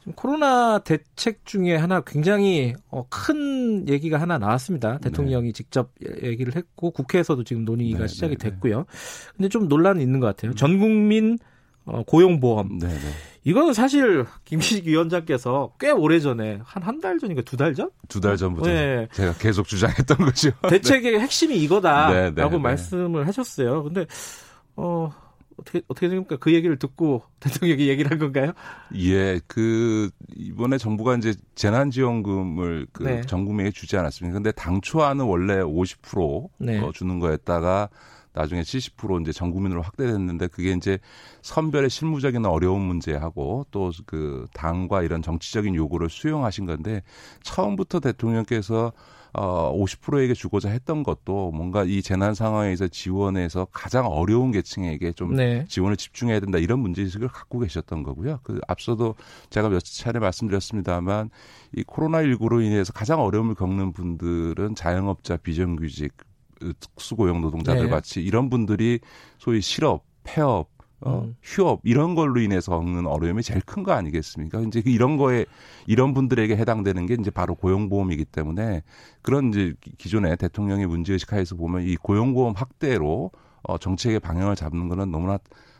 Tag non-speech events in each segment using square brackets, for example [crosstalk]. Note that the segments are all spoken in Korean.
지금 코로나 대책 중에 하나 굉장히 어, 큰 얘기가 하나 나왔습니다. 대통령이 네. 직접 얘기를 했고 국회에서도 지금 논의가 네, 시작이 네, 네. 됐고요. 근데 좀 논란이 있는 것 같아요. 전 국민 어, 고용보험. 네네. 네. 이거는 사실 김기식 위원장께서 꽤 오래 전에 한 한 달 전인가 두 달 전? 두 달 전부터 네. 제가 계속 주장했던 거죠. 대책의 네. 핵심이 이거다라고 네, 네, 말씀을 하셨어요. 근데 어 어떻게 어떻게 생각합니까? 그 얘기를 듣고 [laughs] 대통령이 얘기를 한 건가요? 예, 그 이번에 정부가 이제 재난지원금을 그 네. 전 국민에게 주지 않았습니까? 근데 당초와는 원래 50% 네. 어, 주는 거였다가 나중에 70% 이제 전 국민으로 확대됐는데 그게 이제 선별의 실무적인 어려운 문제하고 또 그 당과 이런 정치적인 요구를 수용하신 건데 처음부터 대통령께서 어 50%에게 주고자 했던 것도 뭔가 이 재난 상황에서 지원해서 가장 어려운 계층에게 좀 네. 지원을 집중해야 된다 이런 문제의식을 갖고 계셨던 거고요. 그 앞서도 제가 몇 차례 말씀드렸습니다만 이 코로나19로 인해서 가장 어려움을 겪는 분들은 자영업자, 비정규직, 특수고용 노동자들 네. 같이 이런 분들이 소위 실업, 폐업, 어, 음. 휴업 이런 걸로 인해서 겪는 어려움이 제일 큰 거 아니겠습니까? 이제 이런 거에 이런 분들에게 해당되는 게 이제 바로 고용보험이기 때문에 그런 이제 기존의 대통령의 문제의식 하에서 보면 이 고용보험 확대로 어, 정책의 방향을 잡는 거는 너무나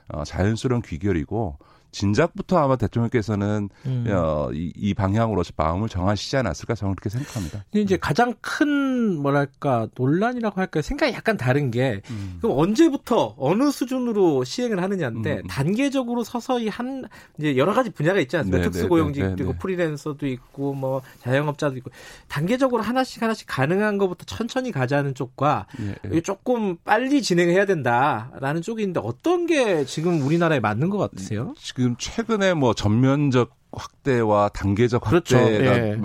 어, 자연스러운 귀결이고 진작부터 아마 대통령께서는 음. 어, 이, 이 방향으로서 마음을 정하시지 않았을까 저는 그렇게 생각합니다. 근데 이제 가장 큰 뭐랄까 논란이라고 할까요? 생각이 약간 다른 게 음. 그럼 언제부터 어느 수준으로 시행을 하느냐인데 음. 음. 단계적으로 서서히 한 이제 여러 가지 분야가 있지 않습니까? 네, 네 특수고용직 네, 네, 그리고 프리랜서도 있고 뭐 자영업자도 있고 단계적으로 하나씩 하나씩 가능한 것부터 천천히 가자는 쪽과 예, 예. 조금 빨리 진행해야 된다라는 쪽이 있는데 어떤 게 지금 우리나라에 맞는 것 같으세요? 지금 지금 최근에 뭐 전면적 확대와 단계적 그렇죠. 확대가 예.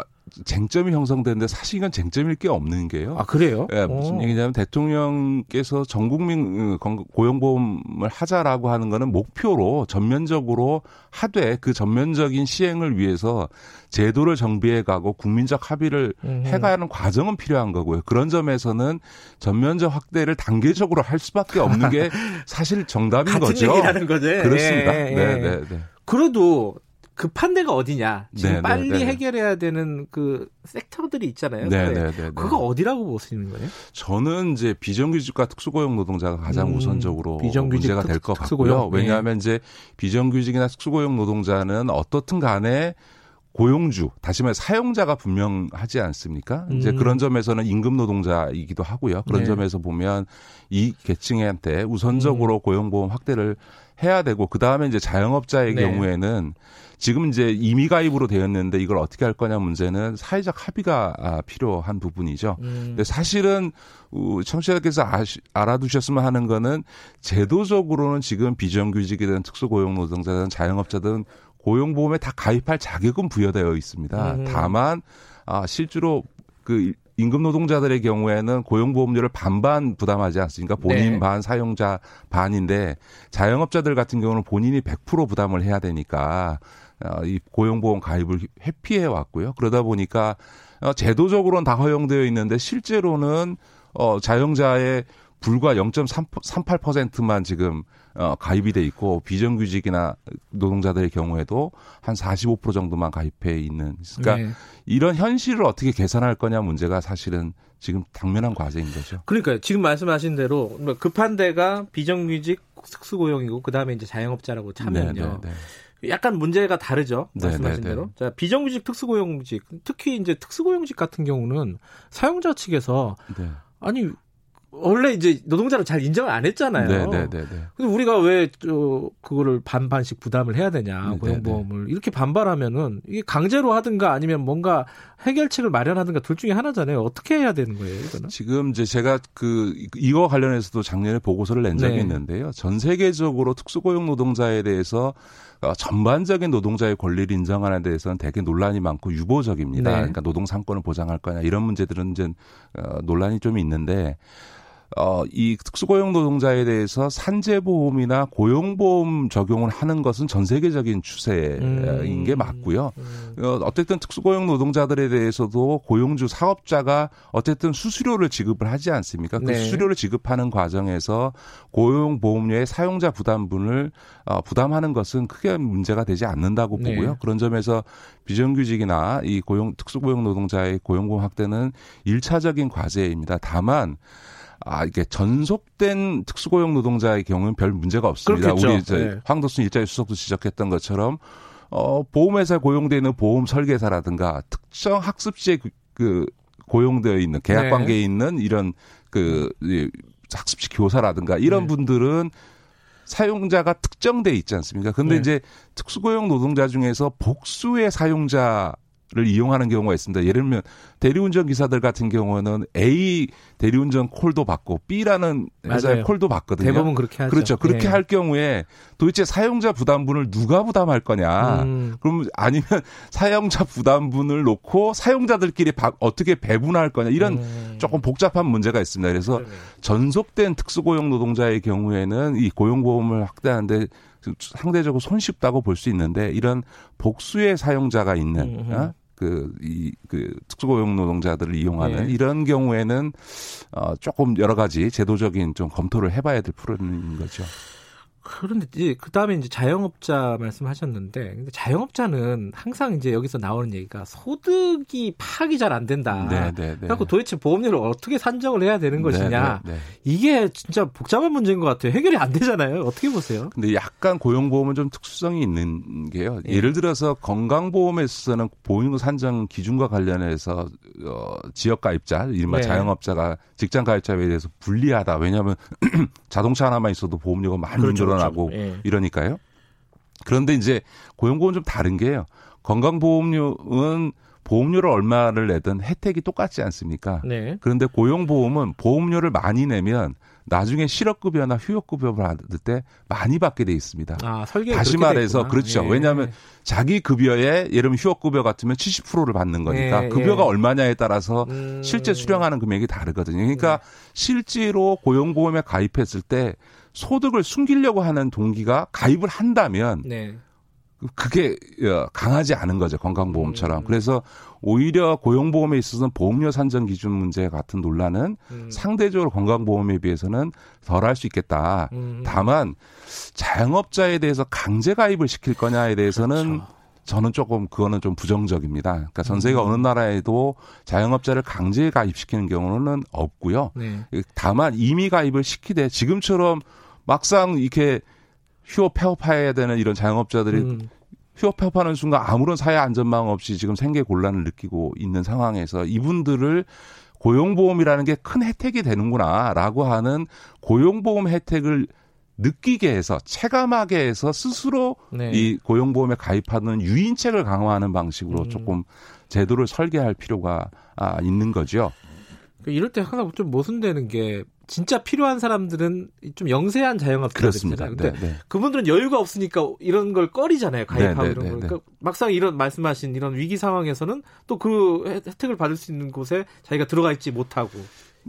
쟁점이 형성되는데 사실 이건 쟁점일 게 없는 게요. 아 그래요? 예, 무슨 오. 얘기냐면 대통령께서 전 국민 어, 고용보험을 하자라고 하는 거는 목표로 전면적으로 하되 그 전면적인 시행을 위해서 제도를 정비해 가고 국민적 합의를 음. 해가는 과정은 필요한 거고요. 그런 점에서는 전면적 확대를 단계적으로 할 수밖에 없는 게 [laughs] 사실 정답인 같은 거죠. 얘기라는 거죠. 그렇습니다. 예, 예. 네, 네, 네. 그래도 급한 데가 어디냐? 지금 네네, 빨리 네네. 해결해야 되는 그 섹터들이 있잖아요. 네네 그거 어디라고 보시는 거예요? 저는 이제 비정규직과 특수고용 노동자가 가장 음, 우선적으로 비정규직, 문제가 될 것 같고요. 네. 왜냐하면 이제 비정규직이나 특수고용 노동자는 어떻든 간에 고용주, 다시 말해 사용자가 분명하지 않습니까? 음. 이제 그런 점에서는 임금 노동자이기도 하고요. 그런 네. 점에서 보면 이 계층한테 우선적으로 음. 고용보험 확대를 해야 되고 그 다음에 이제 자영업자의 네. 경우에는 지금 이제 임의 가입으로 되었는데 이걸 어떻게 할 거냐 문제는 사회적 합의가 아, 필요한 부분이죠. 음. 근데 사실은 청취자께서 아시, 알아두셨으면 하는 거는 제도적으로는 지금 비정규직이든 특수고용노동자든 자영업자든 고용보험에 다 가입할 자격은 부여되어 있습니다. 음. 다만 아 실제로 그 임금 노동자들의 경우에는 고용보험료를 반반 부담하지 않습니까? 본인 네. 반, 사용자 반인데 자영업자들 같은 경우는 본인이 100% 부담을 해야 되니까 어, 이 고용보험 가입을 회피해 왔고요. 그러다 보니까 어, 제도적으로는 다 허용되어 있는데 실제로는 어, 자영자의 불과 0.38%만 지금 어, 가입이 돼 있고 비정규직이나 노동자들의 경우에도 한 45% 정도만 가입해 있는. 그러니까 네. 이런 현실을 어떻게 개선할 거냐 문제가 사실은 지금 당면한 과제인 거죠. 그러니까 지금 말씀하신 대로 뭐 급한 데가 비정규직 특수고용이고 그 다음에 이제 자영업자라고 차면요. 네, 네, 네. 약간 문제가 다르죠. 네, 말씀하신 네네. 대로. 자, 비정규직 특수고용직, 특히 이제 특수고용직 같은 경우는 사용자 측에서 네. 아니 원래 이제 노동자를 잘 인정을 안 했잖아요. 네네네. 네, 네, 네. 근데 우리가 왜 저 그거를 반반씩 부담을 해야 되냐 고용보험을 이렇게 반발하면은 이게 강제로 하든가 아니면 뭔가 해결책을 마련하든가 둘 중에 하나잖아요. 어떻게 해야 되는 거예요, 이거는? 지금 이제 제가 그 이거 관련해서도 작년에 보고서를 낸 적이 네. 있는데요. 전 세계적으로 특수고용 노동자에 대해서 어, 전반적인 노동자의 권리를 인정하는 데에서는 되게 논란이 많고 유보적입니다. 네. 그러니까 노동 상권을 보장할 거냐 이런 문제들은 이제 어, 논란이 좀 있는데 어, 이 특수고용 노동자에 대해서 산재보험이나 고용보험 적용을 하는 것은 전 세계적인 추세인 음. 게 맞고요. 음. 어, 어쨌든 특수고용 노동자들에 대해서도 고용주 사업자가 어쨌든 수수료를 지급을 하지 않습니까? 그 네. 수수료를 지급하는 과정에서 고용보험료의 사용자 부담분을 어, 부담하는 것은 크게 문제가 되지 않는다고 네. 보고요. 그런 점에서 비정규직이나 이 고용 특수고용 노동자의 고용보험 확대는 일차적인 과제입니다. 다만 아, 이게 전속된 특수고용 노동자의 경우는 별 문제가 없습니다. 그렇겠죠. 우리 이제 네. 황도순 일자리 수석도 지적했던 것처럼 어, 보험회사에 고용되어 있는 보험 설계사라든가 특정 학습지에 그, 그 고용되어 있는 계약 네. 관계에 있는 이런 그 학습지 교사라든가 이런 네. 분들은 사용자가 특정돼 있지 않습니까? 근데 네. 이제 특수고용 노동자 중에서 복수의 사용자 를 이용하는 경우가 있습니다. 예를 들면 대리운전 기사들 같은 경우는 A 대리운전 콜도 받고 B라는 회사의 맞아요. 콜도 받거든요. 대부분 그렇게 하죠. 그렇죠. 그렇게 네. 할 경우에 도대체 사용자 부담분을 누가 부담할 거냐? 음. 그럼 아니면 [laughs] 사용자 부담분을 놓고 사용자들끼리 바, 어떻게 배분할 거냐? 이런 음. 조금 복잡한 문제가 있습니다. 그래서 네 전속된 특수고용 노동자의 경우에는 이 고용보험을 확대하는데 상대적으로 손쉽다고 볼 수 있는데 이런 복수의 사용자가 있는 어? 그, 이, 그, 특수고용 노동자들을 이용하는 네. 이런 경우에는, 어, 조금 여러 가지 제도적인 좀 검토를 해봐야 될 프로인 거죠. 그런데 이제 그 다음에 이제 자영업자 말씀하셨는데 근데 자영업자는 항상 이제 여기서 나오는 얘기가 소득이 파악이 잘 안 된다. 네, 네, 네. 그래서 도대체 보험료를 어떻게 산정을 해야 되는 것이냐. 네, 네, 네, 이게 진짜 복잡한 문제인 것 같아요. 해결이 안 되잖아요. 어떻게 보세요? 근데 약간 고용보험은 좀 특수성이 있는 게요. 예. 를 들어서 건강보험에서는 보험료 산정 기준과 관련해서 어, 지역가입자, 이른바 자영업자가 직장가입자에 대해서 불리하다. 왜냐하면 [clears throat] 자동차 하나만 있어도 보험료가 많이 그렇죠. 늘어 나고 그렇죠. 예. 이러니까요. 그런데 이제 고용보험 좀 다른 게요. 건강보험료는 보험료를 얼마를 내든 혜택이 똑같지 않습니까? 네. 그런데 고용보험은 보험료를 많이 내면 나중에 실업급여나 휴업급여를 받을 때 많이 받게 돼 있습니다. 아, 다시 말해서 그렇죠. 예. 왜냐하면 자기 급여에 예를 들면 휴업급여 같으면 70%를 받는 거니까 예. 급여가 예. 얼마냐에 따라서 음. 실제 수령하는 금액이 다르거든요. 그러니까 네. 실제로 고용보험에 가입했을 때 소득을 숨기려고 하는 동기가 가입을 한다면 네. 그게 어, 강하지 않은 거죠 건강보험처럼. 음. 그래서 오히려 고용보험에 있어서는 보험료 산정 기준 문제 같은 논란은 음. 상대적으로 건강보험에 비해서는 덜 할 수 있겠다. 음. 다만 자영업자에 대해서 강제 가입을 시킬 거냐에 대해서는 그렇죠. 저는 조금 그거는 좀 부정적입니다. 그러니까 전 세계 음. 어느 나라에도 자영업자를 강제 가입시키는 경우는 없고요. 네. 다만 이미 가입을 시키되 지금처럼 막상 이렇게 휴업 폐업해야 되는 이런 자영업자들이 음. 휴업 폐업하는 순간 아무런 사회 안전망 없이 지금 생계 곤란을 느끼고 있는 상황에서 이분들을 고용보험이라는 게 큰 혜택이 되는구나라고 하는 고용보험 혜택을 느끼게 해서 체감하게 해서 스스로 네. 이 고용보험에 가입하는 유인책을 강화하는 방식으로 음. 조금 제도를 설계할 필요가 아, 있는 거죠. 그 이럴 때 항상 좀 모순되는 게 진짜 필요한 사람들은 좀 영세한 자영업자들입니다. 근데 네, 네. 그분들은 여유가 없으니까 이런 걸 꺼리잖아요. 가입하고 네, 네 이런 네, 걸. 네. 그러니까 막상 이런 말씀하신 이런 위기 상황에서는 또 그 혜택을 받을 수 있는 곳에 자기가 들어가 있지 못하고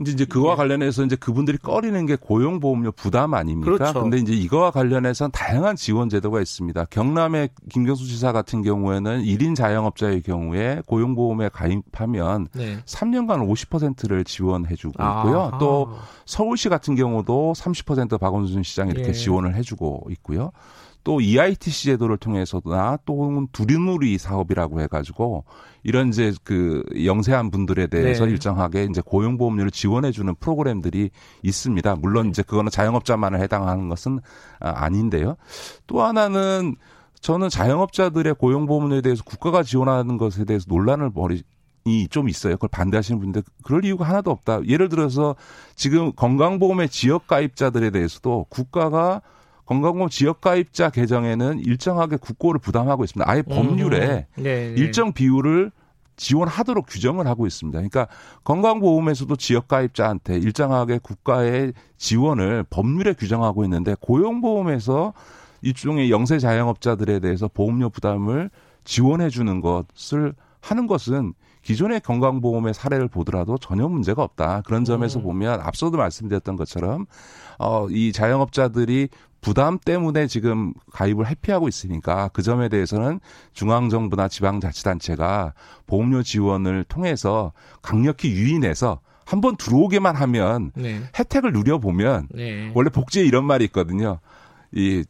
이제 이제 그와 네. 관련해서 이제 그분들이 꺼리는 게 고용보험료 부담 아닙니까? 그렇죠. 근데 이제 이거와 관련해서 다양한 지원 제도가 있습니다. 경남의 김경수 지사 같은 경우에는 1인 자영업자의 경우에 고용보험에 가입하면 네. 3년간 50%를 지원해 주고 있고요. 아. 또 서울시 같은 경우도 30% 박원순 시장 이렇게 예. 지원을 해 주고 있고요. 또 EITC 제도를 통해서나 또 두리누리 사업이라고 해가지고 이런 이제 그 영세한 분들에 대해서 네. 일정하게 이제 고용보험료를 지원해주는 프로그램들이 있습니다. 물론 이제 그거는 자영업자만을 해당하는 것은 아, 아닌데요. 또 하나는 저는 자영업자들의 고용보험료에 대해서 국가가 지원하는 것에 대해서 논란을 벌이 이좀 있어요. 그걸 반대하시는 분들 그럴 이유가 하나도 없다. 예를 들어서 지금 건강보험의 지역 가입자들에 대해서도 국가가 건강보험 지역가입자 개정에는 일정하게 국고를 부담하고 있습니다. 아예 법률에 음. 네, 네. 일정 비율을 지원하도록 규정을 하고 있습니다. 그러니까 건강보험에서도 지역가입자한테 일정하게 국가의 지원을 법률에 규정하고 있는데 고용보험에서 일종의 영세 자영업자들에 대해서 보험료 부담을 지원해 주는 것을 하는 것은 기존의 건강보험의 사례를 보더라도 전혀 문제가 없다. 그런 점에서 음. 보면 앞서도 말씀드렸던 것처럼 어, 이 자영업자들이 부담 때문에 지금 가입을 회피하고 있으니까 그 점에 대해서는 중앙정부나 지방자치단체가 보험료 지원을 통해서 강력히 유인해서 한번 들어오게만 하면 네. 혜택을 누려보면 네. 원래 복지에 이런 말이 있거든요. 이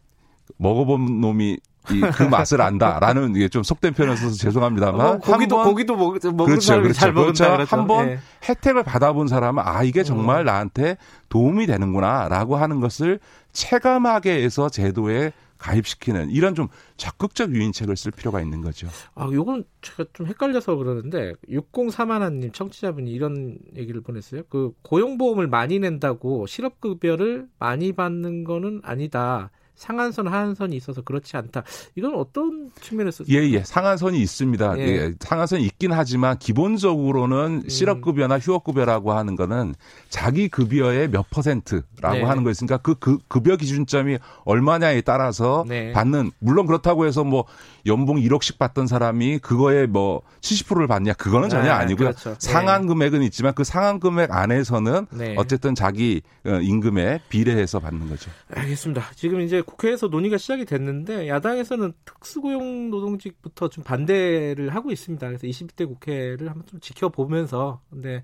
먹어본 놈이 이 그 [laughs] 맛을 안다라는 이게 좀 속된 표현을 써서 죄송합니다만 어, 고기도 번, 고기도 먹, 먹는 그렇죠, 사람이 그렇죠, 잘 먹는다 그렇죠. 그렇죠. 한번 네. 혜택을 받아본 사람은 아 이게 정말 음. 나한테 도움이 되는구나라고 하는 것을 체감하게 해서 제도에 가입시키는 이런 좀 적극적 유인책을 쓸 필요가 있는 거죠. 아, 요건 제가 좀 헷갈려서 그러는데 6031님 청취자분이 이런 얘기를 보냈어요. 그 고용보험을 많이 낸다고 실업급여를 많이 받는 거는 아니다. 상한선 하한선이 있어서 그렇지 않다. 이건 어떤 측면에서? 예, 예. 상한선이 있습니다. 예. 예. 상한선이 있긴 하지만 기본적으로는 음. 실업급여나 휴업급여라고 하는 거는 자기 급여의 몇 퍼센트라고 네. 하는 거 있으니까 그, 그 급여 기준점이 얼마냐에 따라서 네. 받는 물론 그렇다고 해서 뭐 연봉 1억씩 받던 사람이 그거에 뭐 70%를 받냐 그거는 전혀 아, 아니고요. 그렇죠. 상한 네. 금액은 있지만 그 상한 금액 안에서는 네. 어쨌든 자기 어, 임금에 비례해서 받는 거죠. 알겠습니다. 지금 이제 국회에서 논의가 시작이 됐는데 야당에서는 특수고용 노동직부터 좀 반대를 하고 있습니다. 그래서 20대 국회를 한번 좀 지켜보면서 근데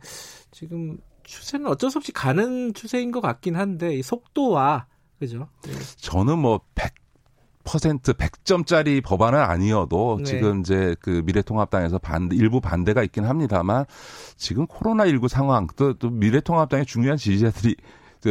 지금 추세는 어쩔 수 없이 가는 추세인 것 같긴 한데 이 속도와 그죠? 네. 저는 뭐 100, 퍼센트 100점짜리 법안은 아니어도 네. 지금 이제 그 미래통합당에서 반대 일부 반대가 있긴 합니다만 지금 코로나 19 상황 또, 또 미래통합당의 중요한 지지자들이 그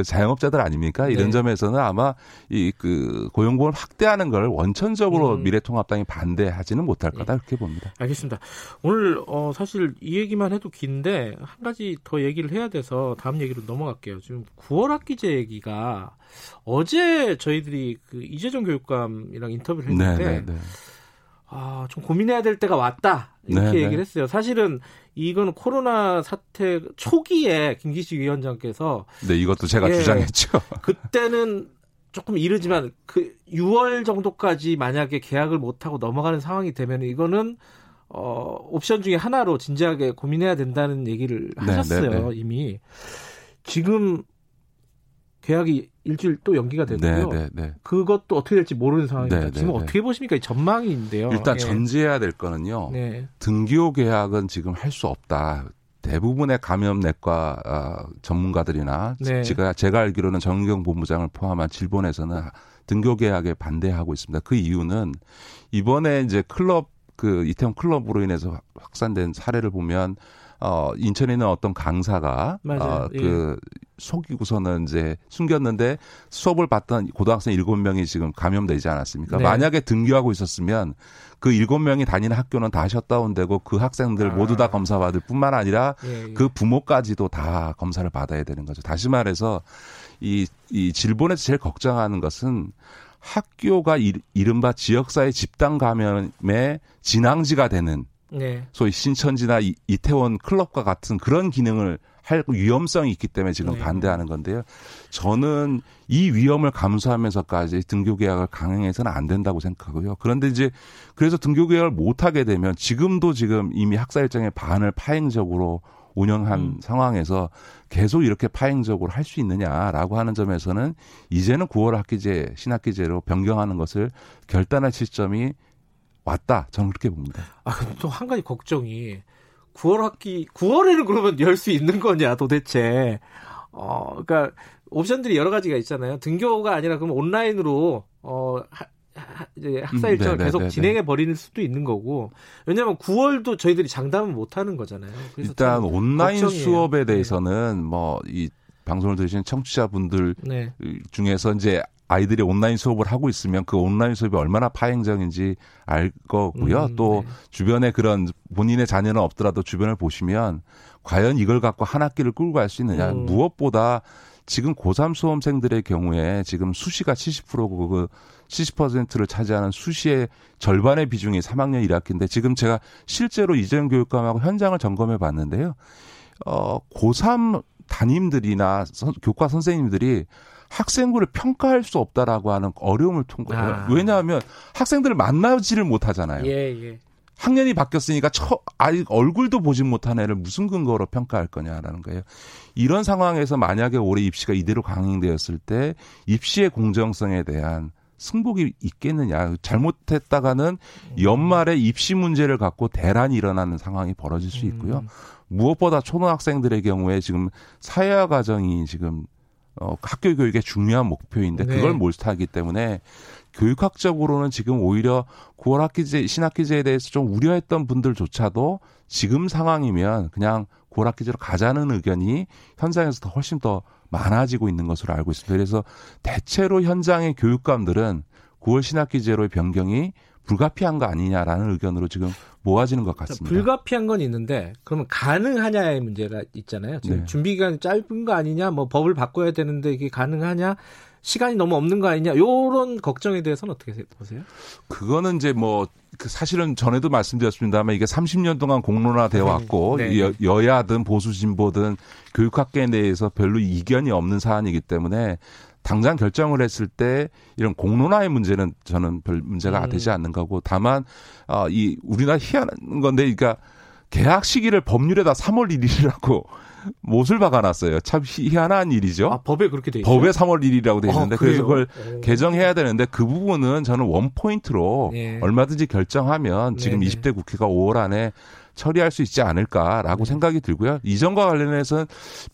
자영업자들 아닙니까? 이런 네. 점에서는 아마 이 그 고용보험을 확대하는 걸 원천적으로 음. 미래통합당이 반대하지는 못할 거다 네. 그렇게 봅니다. 알겠습니다. 오늘 어 사실 이 얘기만 해도 긴데 한 가지 더 얘기를 해야 돼서 다음 얘기로 넘어갈게요. 지금 9월 학기제 얘기가 어제 저희들이 그 이재정 교육감이랑 인터뷰를 했는데 네, 네, 네. 아, 좀 고민해야 될 때가 왔다. 이렇게 네네. 얘기를 했어요. 사실은 이건 코로나 사태 초기에 김기식 위원장께서 네, 이것도 제가 예, 주장했죠. [laughs] 그때는 조금 이르지만 그 6월 정도까지 만약에 계약을 못 하고 넘어가는 상황이 되면 이거는 어 옵션 중에 하나로 진지하게 고민해야 된다는 얘기를 하셨어요, 네네네. 이미. 지금 계약이 일주일 또 연기가 되고요. 네, 네, 네. 그것도 어떻게 될지 모르는 상황입니다. 네, 네 지금 네. 어떻게 보십니까? 전망인데요. 일단 예. 전제해야 될 거는요. 네. 등기호 계약은 지금 할 수 없다. 대부분의 감염내과 어, 전문가들이나 제가 제가 알기로는 정경 본부장을 포함한 질본에서는 등교 계약에 반대하고 있습니다. 그 이유는 이번에 이제 클럽 그 이태원 클럽으로 인해서 확산된 사례를 보면 어 인천에 있는 어떤 강사가 어, 그 예. 속이고서는 이제 숨겼는데 수업을 받던 고등학생 7명이 지금 감염되지 않았습니까? 네. 만약에 등교하고 있었으면 그 7명이 다니는 학교는 다 셧다운되고 그 학생들 아. 모두 다 검사받을 뿐만 아니라 예, 예. 그 부모까지도 다 검사를 받아야 되는 거죠. 다시 말해서 이, 이 질본에서 제일 걱정하는 것은 학교가 이, 이른바 지역사회 집단 감염의 진앙지가 되는 네. 소위 신천지나 이, 이태원 클럽과 같은 그런 기능을 할 위험성이 있기 때문에 지금 네. 반대하는 건데요. 저는 이 위험을 감수하면서까지 등교 계약을 강행해서는 안 된다고 생각하고요. 그런데 이제 그래서 등교 계약을 못 하게 되면 지금도 지금 이미 학사 일정의 반을 파행적으로 운영한 음. 상황에서 계속 이렇게 파행적으로 할 수 있느냐라고 하는 점에서는 이제는 9월 학기제 신학기제로 변경하는 것을 결단할 시점이 왔다. 저는 그렇게 봅니다. 아, 또 한 가지 걱정이 9월 학기 9월에는 그러면 열 수 있는 거냐 도대체. 어, 그러니까 옵션들이 여러 가지가 있잖아요. 등교가 아니라 그럼 온라인으로 어 하, 하, 이제 학사 음, 일정을 음, 계속 진행해 버리는 수도 있는 거고. 왜냐하면 9월도 저희들이 장담은 못 하는 거잖아요. 일단 온라인 걱정이에요. 수업에 네. 대해서는 네. 뭐 뭐이 방송을 들으시는 청취자분들 네. 중에서 이제 아이들이 온라인 수업을 하고 있으면 그 온라인 수업이 얼마나 파행적인지 알 거고요. 음, 또 네. 주변에 그런 본인의 자녀는 없더라도 주변을 보시면 과연 이걸 갖고 한 학기를 끌고 갈 수 있느냐. 음. 무엇보다 지금 고3 수험생들의 경우에 지금 수시가 70%고 그 70%를 차지하는 수시의 절반의 비중이 3학년 1학기인데 지금 제가 실제로 이재용 교육감하고 현장을 점검해 봤는데요. 어, 고3 담임들이나 선, 교과 선생님들이 학생들을 평가할 수 없다라고 하는 어려움을 통과해요. 아. 왜냐하면 학생들을 만나지를 못하잖아요. 예, 예. 학년이 바뀌었으니까 처, 아직 얼굴도 보지 못한 애를 무슨 근거로 평가할 거냐라는 거예요. 이런 상황에서 만약에 올해 입시가 이대로 강행되었을 때 입시의 공정성에 대한 승복이 있겠느냐. 잘못했다가는 연말에 입시 문제를 갖고 대란이 일어나는 상황이 벌어질 수 있고요. 음. 무엇보다 초등학생들의 경우에 지금 사회화 과정이 지금 어, 학교 교육의 중요한 목표인데 네. 그걸 몰수하기 때문에 교육학적으로는 지금 오히려 9월 학기제 신학기제에 대해서 좀 우려했던 분들조차도 지금 상황이면 그냥 9월 학기제로 가자는 의견이 현장에서 더 훨씬 더 많아지고 있는 것으로 알고 있습니다. 그래서 대체로 현장의 교육감들은 9월 신학기제로의 변경이 불가피한 거 아니냐라는 의견으로 지금 모아지는 것 같습니다. 불가피한 건 있는데 그러면 가능하냐의 문제가 있잖아요. 지금 네. 준비 기간이 짧은 거 아니냐, 뭐 법을 바꿔야 되는데 이게 가능하냐, 시간이 너무 없는 거 아니냐, 요런 걱정에 대해서는 어떻게 보세요? 그거는 이제 뭐그 사실은 전에도 말씀드렸습니다만 이게 30년 동안 공론화되어 왔고 네. 여, 여야든 보수 진보든 교육학계 내에서 별로 이견이 없는 사안이기 때문에 당장 결정을 했을 때 이런 공론화의 문제는 저는 별 문제가 음. 되지 않는 거고 다만 어, 이 우리나라 희한한 건데 그러니까 계약 시기를 법률에다 3월 1일이라고 [laughs] 못을 박아놨어요. 참 희한한 일이죠. 아, 법에 그렇게 돼 있어요? 법에 3월 1일이라고 돼 아, 있는데 아, 그래서 그걸 오. 개정해야 되는데 그 부분은 저는 원 포인트로 네. 얼마든지 결정하면 지금 네네. 20대 국회가 5월 안에 처리할 수 있지 않을까라고 네. 생각이 들고요. 이전과 관련해서는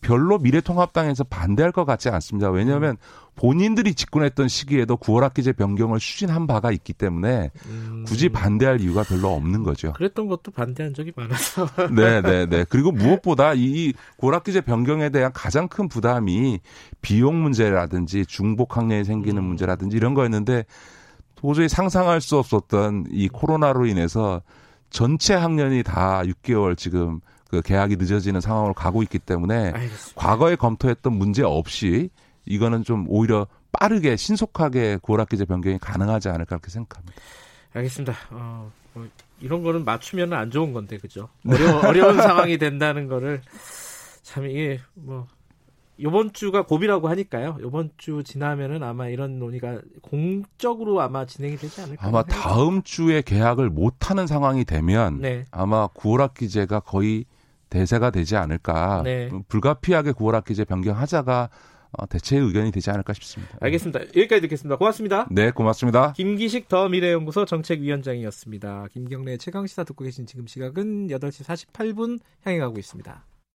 별로 미래통합당에서 반대할 것 같지 않습니다. 왜냐하면 음. 본인들이 집권했던 시기에도 9월 학기제 변경을 추진한 바가 있기 때문에 음. 굳이 반대할 이유가 별로 없는 거죠. 그랬던 것도 반대한 적이 많아서. [laughs] 네, 네, 네. 그리고 무엇보다 이 9월 학기제 변경에 대한 가장 큰 부담이 비용 문제라든지 중복 학년이 생기는 음. 문제라든지 이런 거였는데 도저히 상상할 수 없었던 이 코로나로 인해서 전체 학년이 다 6개월 지금 그 계약이 늦어지는 상황으로 가고 있기 때문에 알겠습니다. 과거에 검토했던 문제 없이 이거는 좀 오히려 빠르게 신속하게 9월 학기제 변경이 가능하지 않을까 그렇게 생각합니다. 알겠습니다. 어, 뭐 이런 거는 맞추면 안 좋은 건데 그죠? 어려 어려운 [laughs] 상황이 된다는 거를 참 이게 뭐 요번 주가 고비라고 하니까요. 요번 주 지나면은 아마 이런 논의가 공적으로 아마 진행이 되지 않을까. 아마 다음 주에 계약을 못 하는 상황이 되면 네. 아마 9월 학기제가 거의 대세가 되지 않을까. 네. 불가피하게 9월 학기제 변경하자가 어, 대체의 의견이 되지 않을까 싶습니다. 알겠습니다. 여기까지 듣겠습니다. 고맙습니다. 네, 고맙습니다. 김기식 더 미래연구소 정책위원장이었습니다. 김경래 최강 시사 듣고 계신 지금 시각은 8시 48분 향해 가고 있습니다.